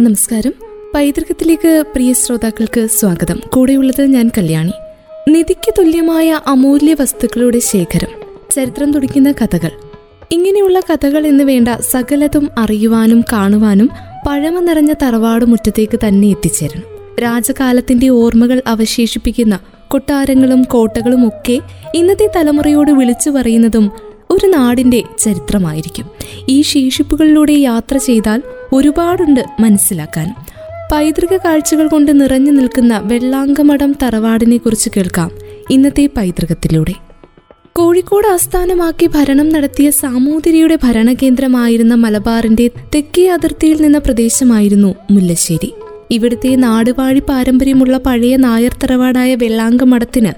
നമസ്കാരം. പൈതൃകത്തിലേക്ക് പ്രിയ ശ്രോതാക്കൾക്ക് സ്വാഗതം. കൂടെയുള്ളത് ഞാൻ കല്യാണി. നിധിക്ക് തുല്യമായ അമൂല്യ വസ്തുക്കളുടെ ശേഖരം ചരിത്രം തുടിക്കുന്ന കഥകൾ. ഇങ്ങനെയുള്ള കഥകൾ എന്ന് വേണ്ട സകലതും അറിയുവാനും കാണുവാനും പഴമ നിറഞ്ഞ തറവാട് മുറ്റത്തേക്ക് തന്നെ എത്തിച്ചേരണം. രാജകാലത്തിന്റെ ഓർമ്മകൾ അവശേഷിപ്പിക്കുന്ന കൊട്ടാരങ്ങളും കോട്ടകളും ഒക്കെ ഇന്നത്തെ തലമുറയോട് വിളിച്ചു പറയുന്നതും ഒരു നാടിന്റെ ചരിത്രമായിരിക്കും. ഈ ശേഷിപ്പുകളിലൂടെ യാത്ര ചെയ്താൽ ഒരുപാടുണ്ട് മനസ്സിലാക്കാൻ. പൈതൃക കാഴ്ചകൾ കൊണ്ട് നിറഞ്ഞു നിൽക്കുന്ന വെള്ളാങ്കമടം തറവാടിനെ കുറിച്ച് കേൾക്കാം ഇന്നത്തെ പൈതൃകത്തിലൂടെ. കോഴിക്കോട് ആസ്ഥാനമാക്കി ഭരണം നടത്തിയ സാമൂതിരിയുടെ ഭരണകേന്ദ്രമായിരുന്ന മലബാറിന്റെ തെക്കേ അതിർത്തിയിൽ നിന്ന പ്രദേശമായിരുന്നു മുല്ലശ്ശേരി. ഇവിടുത്തെ നാടുവാഴി പാരമ്പര്യമുള്ള പഴയ നായർ തറവാടായ വെള്ളാങ്കമഠത്തിന്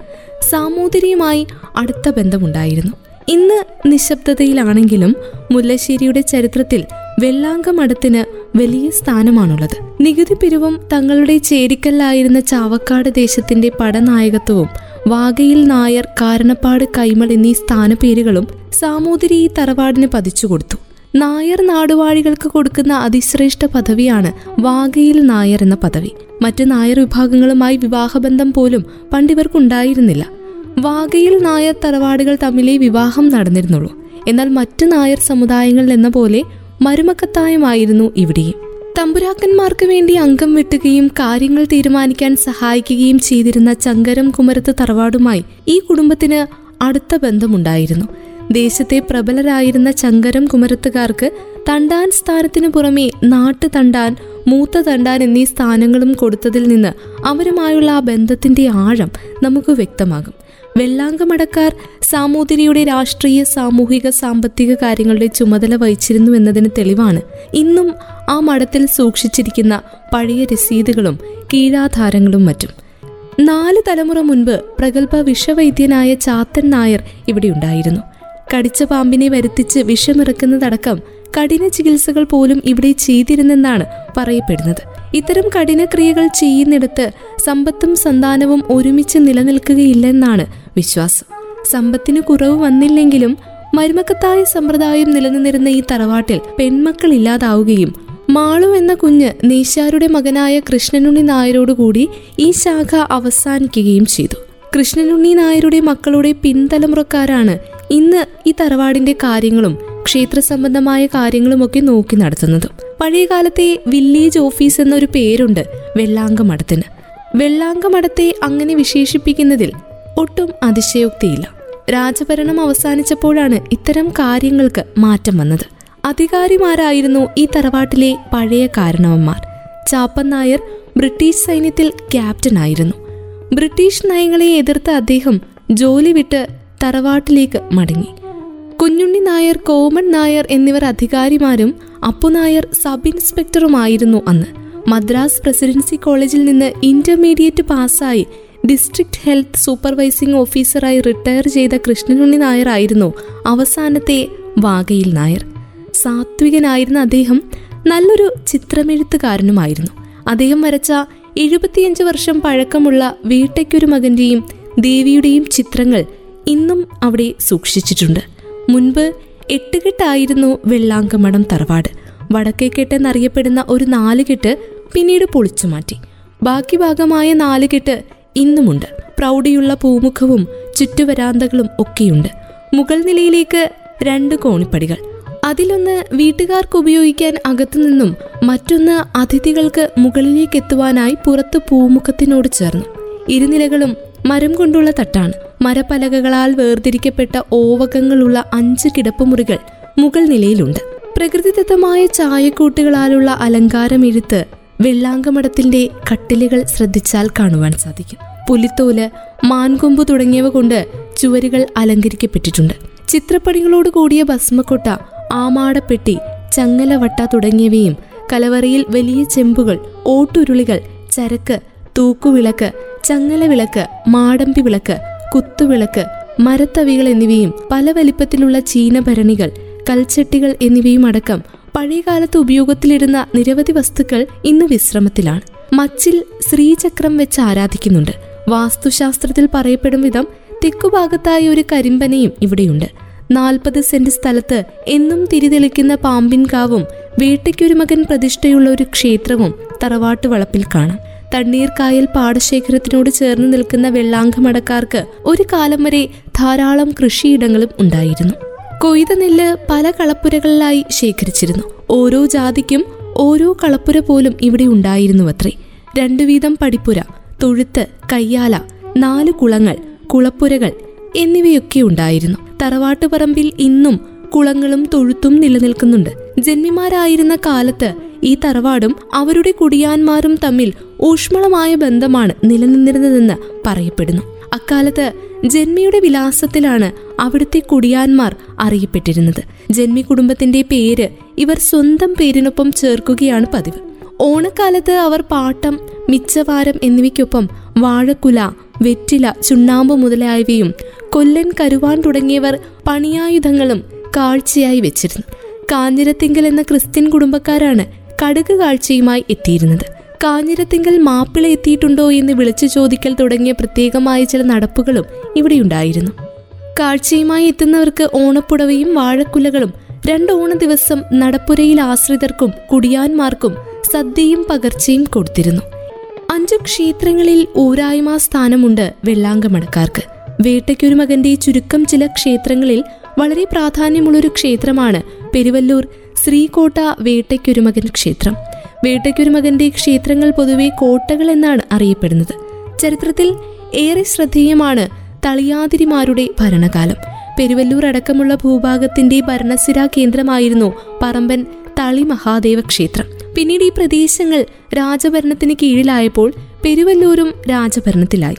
സാമൂതിരിയുമായി അടുത്ത ബന്ധമുണ്ടായിരുന്നു. ഇന്ന് നിശബ്ദതയിലാണെങ്കിലും മുല്ലശ്ശേരിയുടെ ചരിത്രത്തിൽ വെള്ളാങ്കമഠത്തിന് വലിയ സ്ഥാനമാണുള്ളത്. നികുതി പിരിവും തങ്ങളുടെ ചേരിക്കല്ലായിരുന്ന ചാവക്കാട് ദേശത്തിന്റെ പടനായകത്വവും വാഗയിൽ നായർ കാരണപ്പാട് കൈമൾ എന്നീ സ്ഥാനപേരുകളും സാമൂതിരി ഈ തറവാടിന് പതിച്ചുകൊടുത്തു നായർ നാടുവാഴികൾക്ക് കൊടുക്കുന്ന അതിശ്രേഷ്ഠ പദവിയാണ് വാഗയിൽ നായർ എന്ന പദവി. മറ്റ് നായർ വിഭാഗങ്ങളുമായി വിവാഹബന്ധം പോലും പണ്ടിവർക്കുണ്ടായിരുന്നില്ല. വാഗയിൽ നായർ തറവാടുകൾ തമ്മിലേ വിവാഹം നടന്നിരുന്നുള്ളൂ. എന്നാൽ മറ്റു നായർ സമുദായങ്ങളിൽ എന്ന പോലെ മരുമക്കത്തായമായിരുന്നു ഇവിടെയും. തമ്പുരാക്കന്മാർക്ക് വേണ്ടി അംഗം വെട്ടുകയും കാര്യങ്ങൾ തീരുമാനിക്കാൻ സഹായിക്കുകയും ചെയ്തിരുന്ന ചങ്കരം കുമരത്ത് തറവാടുമായി ഈ കുടുംബത്തിന് അടുത്ത ബന്ധമുണ്ടായിരുന്നു. ദേശത്തെ പ്രബലരായിരുന്ന ചങ്കരം കുമരത്തുകാർക്ക് തണ്ടാൻ സ്ഥാനത്തിനു പുറമെ നാട്ടു തണ്ടാൻ മൂത്ത തണ്ടാൻ എന്നീ സ്ഥാനങ്ങളും കൊടുത്തതിൽ നിന്ന് അവരുമായുള്ള ആ ബന്ധത്തിന്റെ ആഴം നമുക്ക് വ്യക്തമാകും. വെള്ളാങ്കമടക്കാർ സാമൂതിരിയുടെ രാഷ്ട്രീയ സാമൂഹിക സാമ്പത്തിക കാര്യങ്ങളുടെ ചുമതല വഹിച്ചിരുന്നു എന്നതിന് തെളിവാണ് ഇന്നും ആ മഠത്തിൽ സൂക്ഷിച്ചിരിക്കുന്ന പഴയ രസീതുകളും കീഴാധാരങ്ങളും മറ്റും. നാല് തലമുറ മുൻപ് പ്രഗത്ഭ വിഷവൈദ്യനായ ചാത്തൻ നായർ ഇവിടെ ഉണ്ടായിരുന്നു. കടിച്ച പാമ്പിനെ വരുത്തിച്ച് വിഷമിറക്കുന്നതടക്കം കഠിന ചികിത്സകൾ പോലും ഇവിടെ ചെയ്തിരുന്നെന്നാണ് പറയപ്പെടുന്നത്. ഇത്തരം കഠിന ക്രിയകൾ ചെയ്യുന്നിടത്ത് സമ്പത്തും സന്താനവും ഒരുമിച്ച് നിലനിൽക്കുകയില്ലെന്നാണ് വിശ്വാസം. സമ്പത്തിന് കുറവ് വന്നില്ലെങ്കിലും മരുമക്കത്തായ സമ്പ്രദായം നിലനിന്നിരുന്ന ഈ തറവാട്ടിൽ പെൺമക്കൾ ഇല്ലാതാവുകയും മാളു എന്ന കുഞ്ഞ് നീശാരുടെ മകനായ കൃഷ്ണനുണ്ണി നായരോടുകൂടി ഈ ശാഖ അവസാനിക്കുകയും ചെയ്തു. കൃഷ്ണനുണ്ണി നായരുടെ മക്കളുടെ പിൻതലമുറക്കാരാണ് ഇന്ന് ഈ തറവാടിന്റെ കാര്യങ്ങളും ക്ഷേത്ര സംബന്ധമായ കാര്യങ്ങളുമൊക്കെ നോക്കി നടത്തുന്നത്. പഴയകാലത്തെ വില്ലേജ് ഓഫീസ് എന്നൊരു പേരുണ്ട് വെള്ളാങ്കമഠത്തിന് വെള്ളാങ്കമഠത്തെ അങ്ങനെ വിശേഷിപ്പിക്കുന്നതിൽ ഒട്ടും അതിശയോക്തിയില്ല. രാജഭരണം അവസാനിച്ചപ്പോഴാണ് ഇത്തരം കാര്യങ്ങൾക്ക് മാറ്റം വന്നത്. അധികാരിമാരായിരുന്നു ഈ തറവാട്ടിലെ പഴയ കാരണവന്മാർ. ചാപ്പൻ നായർ ബ്രിട്ടീഷ് സൈന്യത്തിൽ ക്യാപ്റ്റനായിരുന്നു ബ്രിട്ടീഷ് നയങ്ങളെ എതിർത്ത അദ്ദേഹം ജോലി വിട്ട് തറവാട്ടിലേക്ക് മടങ്ങി. കുഞ്ഞുണ്ണി നായർ കോമൺ നായർ എന്നിവർ അധികാരിമാരും അപ്പു നായർ സബ് ഇൻസ്പെക്ടറുമായിരുന്നു അന്ന്. മദ്രാസ് പ്രസിഡൻസി കോളേജിൽ നിന്ന് ഇന്റർമീഡിയറ്റ് പാസ്സായി ഡിസ്ട്രിക്ട് ഹെൽത്ത് സൂപ്പർവൈസിംഗ് ഓഫീസറായി റിട്ടയർ ചെയ്ത കൃഷ്ണനുണ്ണി നായർ ആയിരുന്നു അവസാനത്തെ വാഗയിൽ നായർ. സാത്വികനായിരുന്ന അദ്ദേഹം നല്ലൊരു ചിത്രമെഴുത്തുകാരനുമായിരുന്നു. അദ്ദേഹം വരച്ച എഴുപത്തിയഞ്ച് വർഷം പഴക്കമുള്ള വീട്ടയ്ക്കൊരു മകന്റെയും ദേവിയുടെയും ചിത്രങ്ങൾ ഇന്നും അവിടെ സൂക്ഷിച്ചിട്ടുണ്ട്. മുൻപ് എട്ടുകെട്ടായിരുന്നു വെള്ളാങ്കമടം തറവാട്. വടക്കേക്കെട്ട് എന്നറിയപ്പെടുന്ന ഒരു നാലുകെട്ട് പിന്നീട് പൊളിച്ചു മാറ്റി. ബാക്കി ഭാഗമായ നാലുകെട്ട് ഇന്നുമുണ്ട്. പ്രൗഢിയുള്ള പൂമുഖവും ചുറ്റുവരാന്തകളും ഒക്കെയുണ്ട്. മുകൾ നിലയിലേക്ക് രണ്ട് കോണിപ്പടികൾ. അതിലൊന്ന് വീട്ടുകാർക്ക് ഉപയോഗിക്കാൻ അകത്തുനിന്നും മറ്റൊന്ന് അതിഥികൾക്ക് മുകളിലേക്ക് എത്തുവാനായി പുറത്ത് പൂമുഖത്തിനോട് ചേർന്നു. ഇരുനിലകളും മരം കൊണ്ടുള്ള തട്ടാണ്. മരപ്പലകകളാൽ വേർതിരിക്കപ്പെട്ട ഓവകങ്ങളുള്ള അഞ്ച് കിടപ്പുമുറികൾ മുകൾ നിലയിലുണ്ട്. പ്രകൃതിദത്തമായ ചായക്കൂട്ടുകളാലുള്ള അലങ്കാരമെഴുത്ത് വെള്ളാങ്കമടത്തിന്റെ കട്ടിലുകൾ ശ്രദ്ധിച്ചാൽ കാണുവാൻ സാധിക്കും. പുലിത്തോൽ മാൻകൊമ്പ് തുടങ്ങിയവ കൊണ്ട് ചുവരുകൾ അലങ്കരിക്കപ്പെട്ടിട്ടുണ്ട്. ചിത്രപ്പണികളോട് കൂടിയ ഭസ്മക്കൊട്ട ആമാടപ്പെട്ടി ചങ്ങലവട്ട തുടങ്ങിയവയും കലവറയിൽ വലിയ ചെമ്പുകൾ ഓട്ടുരുളികൾ ചരക്ക് തൂക്കുവിളക്ക് ചങ്ങലവിളക്ക് മാടമ്പി വിളക്ക് കുത്തുവിളക്ക് മരത്തവികൾ എന്നിവയും പല വലിപ്പത്തിലുള്ള ചീനഭരണികൾ കൽച്ചട്ടികൾ എന്നിവയും അടക്കം പഴയകാലത്ത് ഉപയോഗത്തിലിരുന്ന നിരവധി വസ്തുക്കൾ ഇന്ന് വിശ്രമത്തിലാണ്. മച്ചിൽ ശ്രീചക്രം വെച്ച് ആരാധിക്കുന്നുണ്ട്. വാസ്തുശാസ്ത്രത്തിൽ പറയപ്പെടും വിധം തെക്കുഭാഗത്തായി ഒരു കരിമ്പനയും ഇവിടെയുണ്ട്. നാൽപ്പത് സെന്റ് സ്ഥലത്ത് എന്നും തിരിതെളിക്കുന്ന പാമ്പിൻകാവും വേട്ടയ്ക്കൊരു മകൻ പ്രതിഷ്ഠയുള്ള ഒരു ക്ഷേത്രവും തറവാട്ട് വളപ്പിൽ കാണാം. തണ്ണീർക്കായൽ പാടശേഖരത്തിനോട് ചേർന്ന് നിൽക്കുന്ന വെള്ളാങ്കമടക്കാർക്ക് ഒരു കാലം വരെ ധാരാളം കൃഷിയിടങ്ങളും ഉണ്ടായിരുന്നു. കൊയ്ത നെല്ല് പല കളപ്പുരകളിലായി ശേഖരിച്ചിരുന്നു. ഓരോ ജാതിക്കും ഓരോ കളപ്പുര പോലും ഇവിടെ ഉണ്ടായിരുന്നു അത്രേ രണ്ടു വീതം പടിപ്പുര തൊഴുത്ത് കയ്യാല നാല് കുളങ്ങൾ കുളപ്പുരകൾ എന്നിവയൊക്കെ ഉണ്ടായിരുന്നു. തറവാട്ടുപറമ്പിൽ ഇന്നും കുളങ്ങളും തൊഴുത്തും നിലനിൽക്കുന്നുണ്ട്. ജന്മിമാരായിരുന്ന കാലത്ത് ഈ തറവാടും അവരുടെ കുടിയാന്മാരും തമ്മിൽ ഊഷ്മളമായ ബന്ധമാണ് നിലനിന്നിരുന്നതെന്ന് പറയപ്പെടുന്നു. അക്കാലത്ത് ജന്മിയുടെ വിലാസത്തിലാണ് അവിടുത്തെ കുടിയാന്മാർ അറിയപ്പെട്ടിരുന്നത്. ജന്മി കുടുംബത്തിന്റെ പേര് ഇവർ സ്വന്തം പേരിനൊപ്പം ചേർക്കുകയാണ് പതിവ്. ഓണക്കാലത്ത് അവർ പാട്ടം മിച്ചവാരം എന്നിവയ്ക്കൊപ്പം വാഴക്കുല വെറ്റില ചുണ്ണാമ്പ് മുതലായവയും കൊല്ലൻ കരുവാൻ തുടങ്ങിയവർ പണിയായുധങ്ങളും കാഴ്ചയായി വെച്ചിരുന്നു. കാഞ്ഞിരത്തിങ്കൽ എന്ന ക്രിസ്ത്യൻ കുടുംബക്കാരാണ് കടുക് കാഴ്ചയുമായി എത്തിയിരുന്നത്. കാഞ്ഞിരത്തിങ്കൽ മാപ്പിള എത്തിയിട്ടുണ്ടോ എന്ന് വിളിച്ചു ചോദിക്കൽ തുടങ്ങിയ പ്രത്യേകമായ ചില നടപ്പുകളും ഇവിടെയുണ്ടായിരുന്നു. കാഴ്ചയുമായി എത്തുന്നവർക്ക് ഓണപ്പുടവയും വാഴക്കുലകളും രണ്ട് ഓണ ദിവസം നടപ്പുരയിൽ ആശ്രിതർക്കും കുടിയാന്മാർക്കും സദ്യയും പകർച്ചയും കൊടുത്തിരുന്നു. അഞ്ചു ക്ഷേത്രങ്ങളിൽ ഊരായ്മ സ്ഥാനമുണ്ട് വെള്ളാങ്കമടക്കാർക്ക് വേട്ടയ്ക്കൊരു മകന്റെ ചുരുക്കം ചില ക്ഷേത്രങ്ങളിൽ വളരെ പ്രാധാന്യമുള്ളൊരു ക്ഷേത്രമാണ് പെരുവല്ലൂർ ശ്രീകോട്ട വേട്ടയ്ക്കൊരുമകൻ ക്ഷേത്രം. വേട്ടയ്ക്കൊരുമകന്റെ ക്ഷേത്രങ്ങൾ പൊതുവെ കോട്ടകൾ എന്നാണ് അറിയപ്പെടുന്നത്. ചരിത്രത്തിൽ ഏറെ ശ്രദ്ധേയമാണ് തളിയാതിരിമാരുടെ ഭരണകാലം. പെരുവല്ലൂർ അടക്കമുള്ള ഭൂഭാഗത്തിന്റെ ഭരണസിരാ കേന്ദ്രമായിരുന്നു പറമ്പൻ തളി മഹാദേവ ക്ഷേത്രം. പിന്നീട് ഈ പ്രദേശങ്ങൾ രാജഭരണത്തിന് കീഴിലായപ്പോൾ പെരുവല്ലൂരും രാജഭരണത്തിലായി.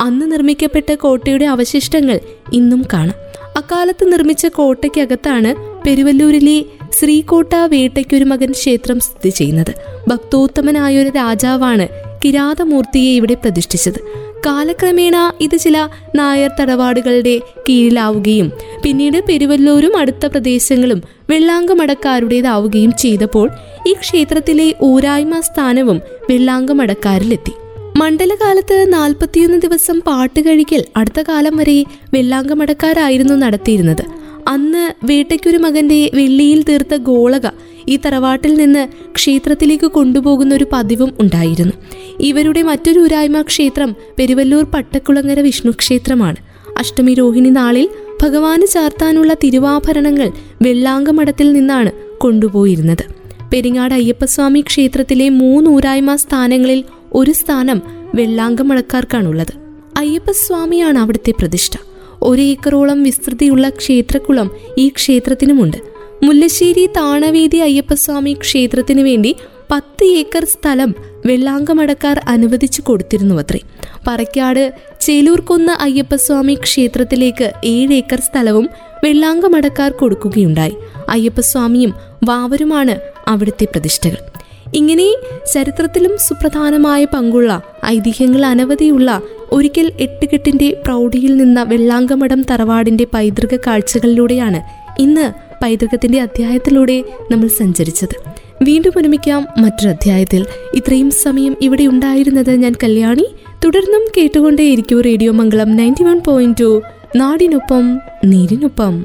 അന്ന് നിർമ്മിക്കപ്പെട്ട കോട്ടയുടെ അവശിഷ്ടങ്ങൾ ഇന്നും കാണാം. അക്കാലത്ത് നിർമ്മിച്ച കോട്ടയ്ക്കകത്താണ് പെരുവല്ലൂരിലെ ശ്രീകോട്ട വേട്ടയ്ക്കൊരു മകൻ ക്ഷേത്രം സ്ഥിതി ചെയ്യുന്നത്. ഭക്തോത്തമനായ ഒരു രാജാവാണ് കിരാതമൂർത്തിയെ ഇവിടെ പ്രതിഷ്ഠിച്ചത്. കാലക്രമേണ ഇത് ചില നായർ തടവാടുകളുടെ കീഴിലാവുകയും പിന്നീട് പെരുവല്ലൂരും അടുത്ത പ്രദേശങ്ങളും വെള്ളാങ്കമടക്കാരുടേതാവുകയും ചെയ്തപ്പോൾ ഈ ക്ഷേത്രത്തിലെ ഊരായ്മ സ്ഥാനവും വെള്ളാങ്കമടക്കാരിലെത്തി മണ്ഡലകാലത്ത് നാൽപ്പത്തിയൊന്ന് ദിവസം പാട്ട് കഴിക്കൽ അടുത്ത കാലം വരെ വെള്ളാങ്കമടക്കാരായിരുന്നു നടത്തിയിരുന്നത്. അന്ന് വേട്ടയ്ക്കൊരു മകന്റെ വെള്ളിയിൽ തീർത്ത ഗോളക ഈ തറവാട്ടിൽ നിന്ന് ക്ഷേത്രത്തിലേക്ക് കൊണ്ടുപോകുന്ന ഒരു പതിവും ഉണ്ടായിരുന്നു. ഇവരുടെ മറ്റൊരു ഉരായ്മ ക്ഷേത്രം പെരുവല്ലൂർ പട്ടക്കുളങ്ങര വിഷ്ണു ക്ഷേത്രമാണ്. അഷ്ടമി രോഹിണി നാളിൽ ഭഗവാന് ചാർത്താനുള്ള തിരുവാഭരണങ്ങൾ വെള്ളാങ്കമഠത്തിൽ നിന്നാണ് കൊണ്ടുപോയിരുന്നത്. പെരിങ്ങാട് അയ്യപ്പസ്വാമി ക്ഷേത്രത്തിലെ മൂന്ന് ഊരായ്മ സ്ഥാനങ്ങളിൽ ഒരു സ്ഥാനം വെള്ളാങ്കമടക്കാർക്കാണുള്ളത് അയ്യപ്പസ്വാമിയാണ് അവിടുത്തെ പ്രതിഷ്ഠ. ഒരേക്കറോളം വിസ്തൃതിയുള്ള ക്ഷേത്രക്കുളം ഈ ക്ഷേത്രത്തിനുമുണ്ട്. മുല്ലശ്ശേരി താണവേദി അയ്യപ്പസ്വാമി ക്ഷേത്രത്തിനു വേണ്ടി പത്ത് ഏക്കർ സ്ഥലം വെള്ളാങ്കമടക്കാർ അനുവദിച്ചു കൊടുത്തിരുന്നു അത്രേ പറക്കാട് ചേലൂർക്കൊന്ന് അയ്യപ്പസ്വാമി ക്ഷേത്രത്തിലേക്ക് ഏഴ് ഏക്കർ സ്ഥലവും വെള്ളാങ്കമടക്കാർ കൊടുക്കുകയുണ്ടായി. അയ്യപ്പസ്വാമിയും വാവരുമാണ് അവിടുത്തെ പ്രതിഷ്ഠകൾ. ഇങ്ങനെ ചരിത്രത്തിലും സുപ്രധാനമായ പങ്കുള്ള ഐതിഹ്യങ്ങൾ അനവധിയുള്ള ഒരിക്കൽ എട്ടുകെട്ടിന്റെ പ്രൗഢിയിൽ നിന്ന വെള്ളാങ്കമടം തറവാടിന്റെ പൈതൃക കാഴ്ചകളിലൂടെയാണ് ഇന്ന് പൈതൃകത്തിന്റെ അധ്യായത്തിലൂടെ നമ്മൾ സഞ്ചരിച്ചത്. വീണ്ടും ഒരുമിക്കാം മറ്റൊരു അധ്യായത്തിൽ. ഇത്രയും സമയം ഇവിടെ ഉണ്ടായിരുന്നത് ഞാൻ കല്യാണി. തുടർന്നും കേട്ടുകൊണ്ടേയിരിക്കും radio Mangalam ninety one point two. നാടിനൊപ്പം നീരിനൊപ്പം.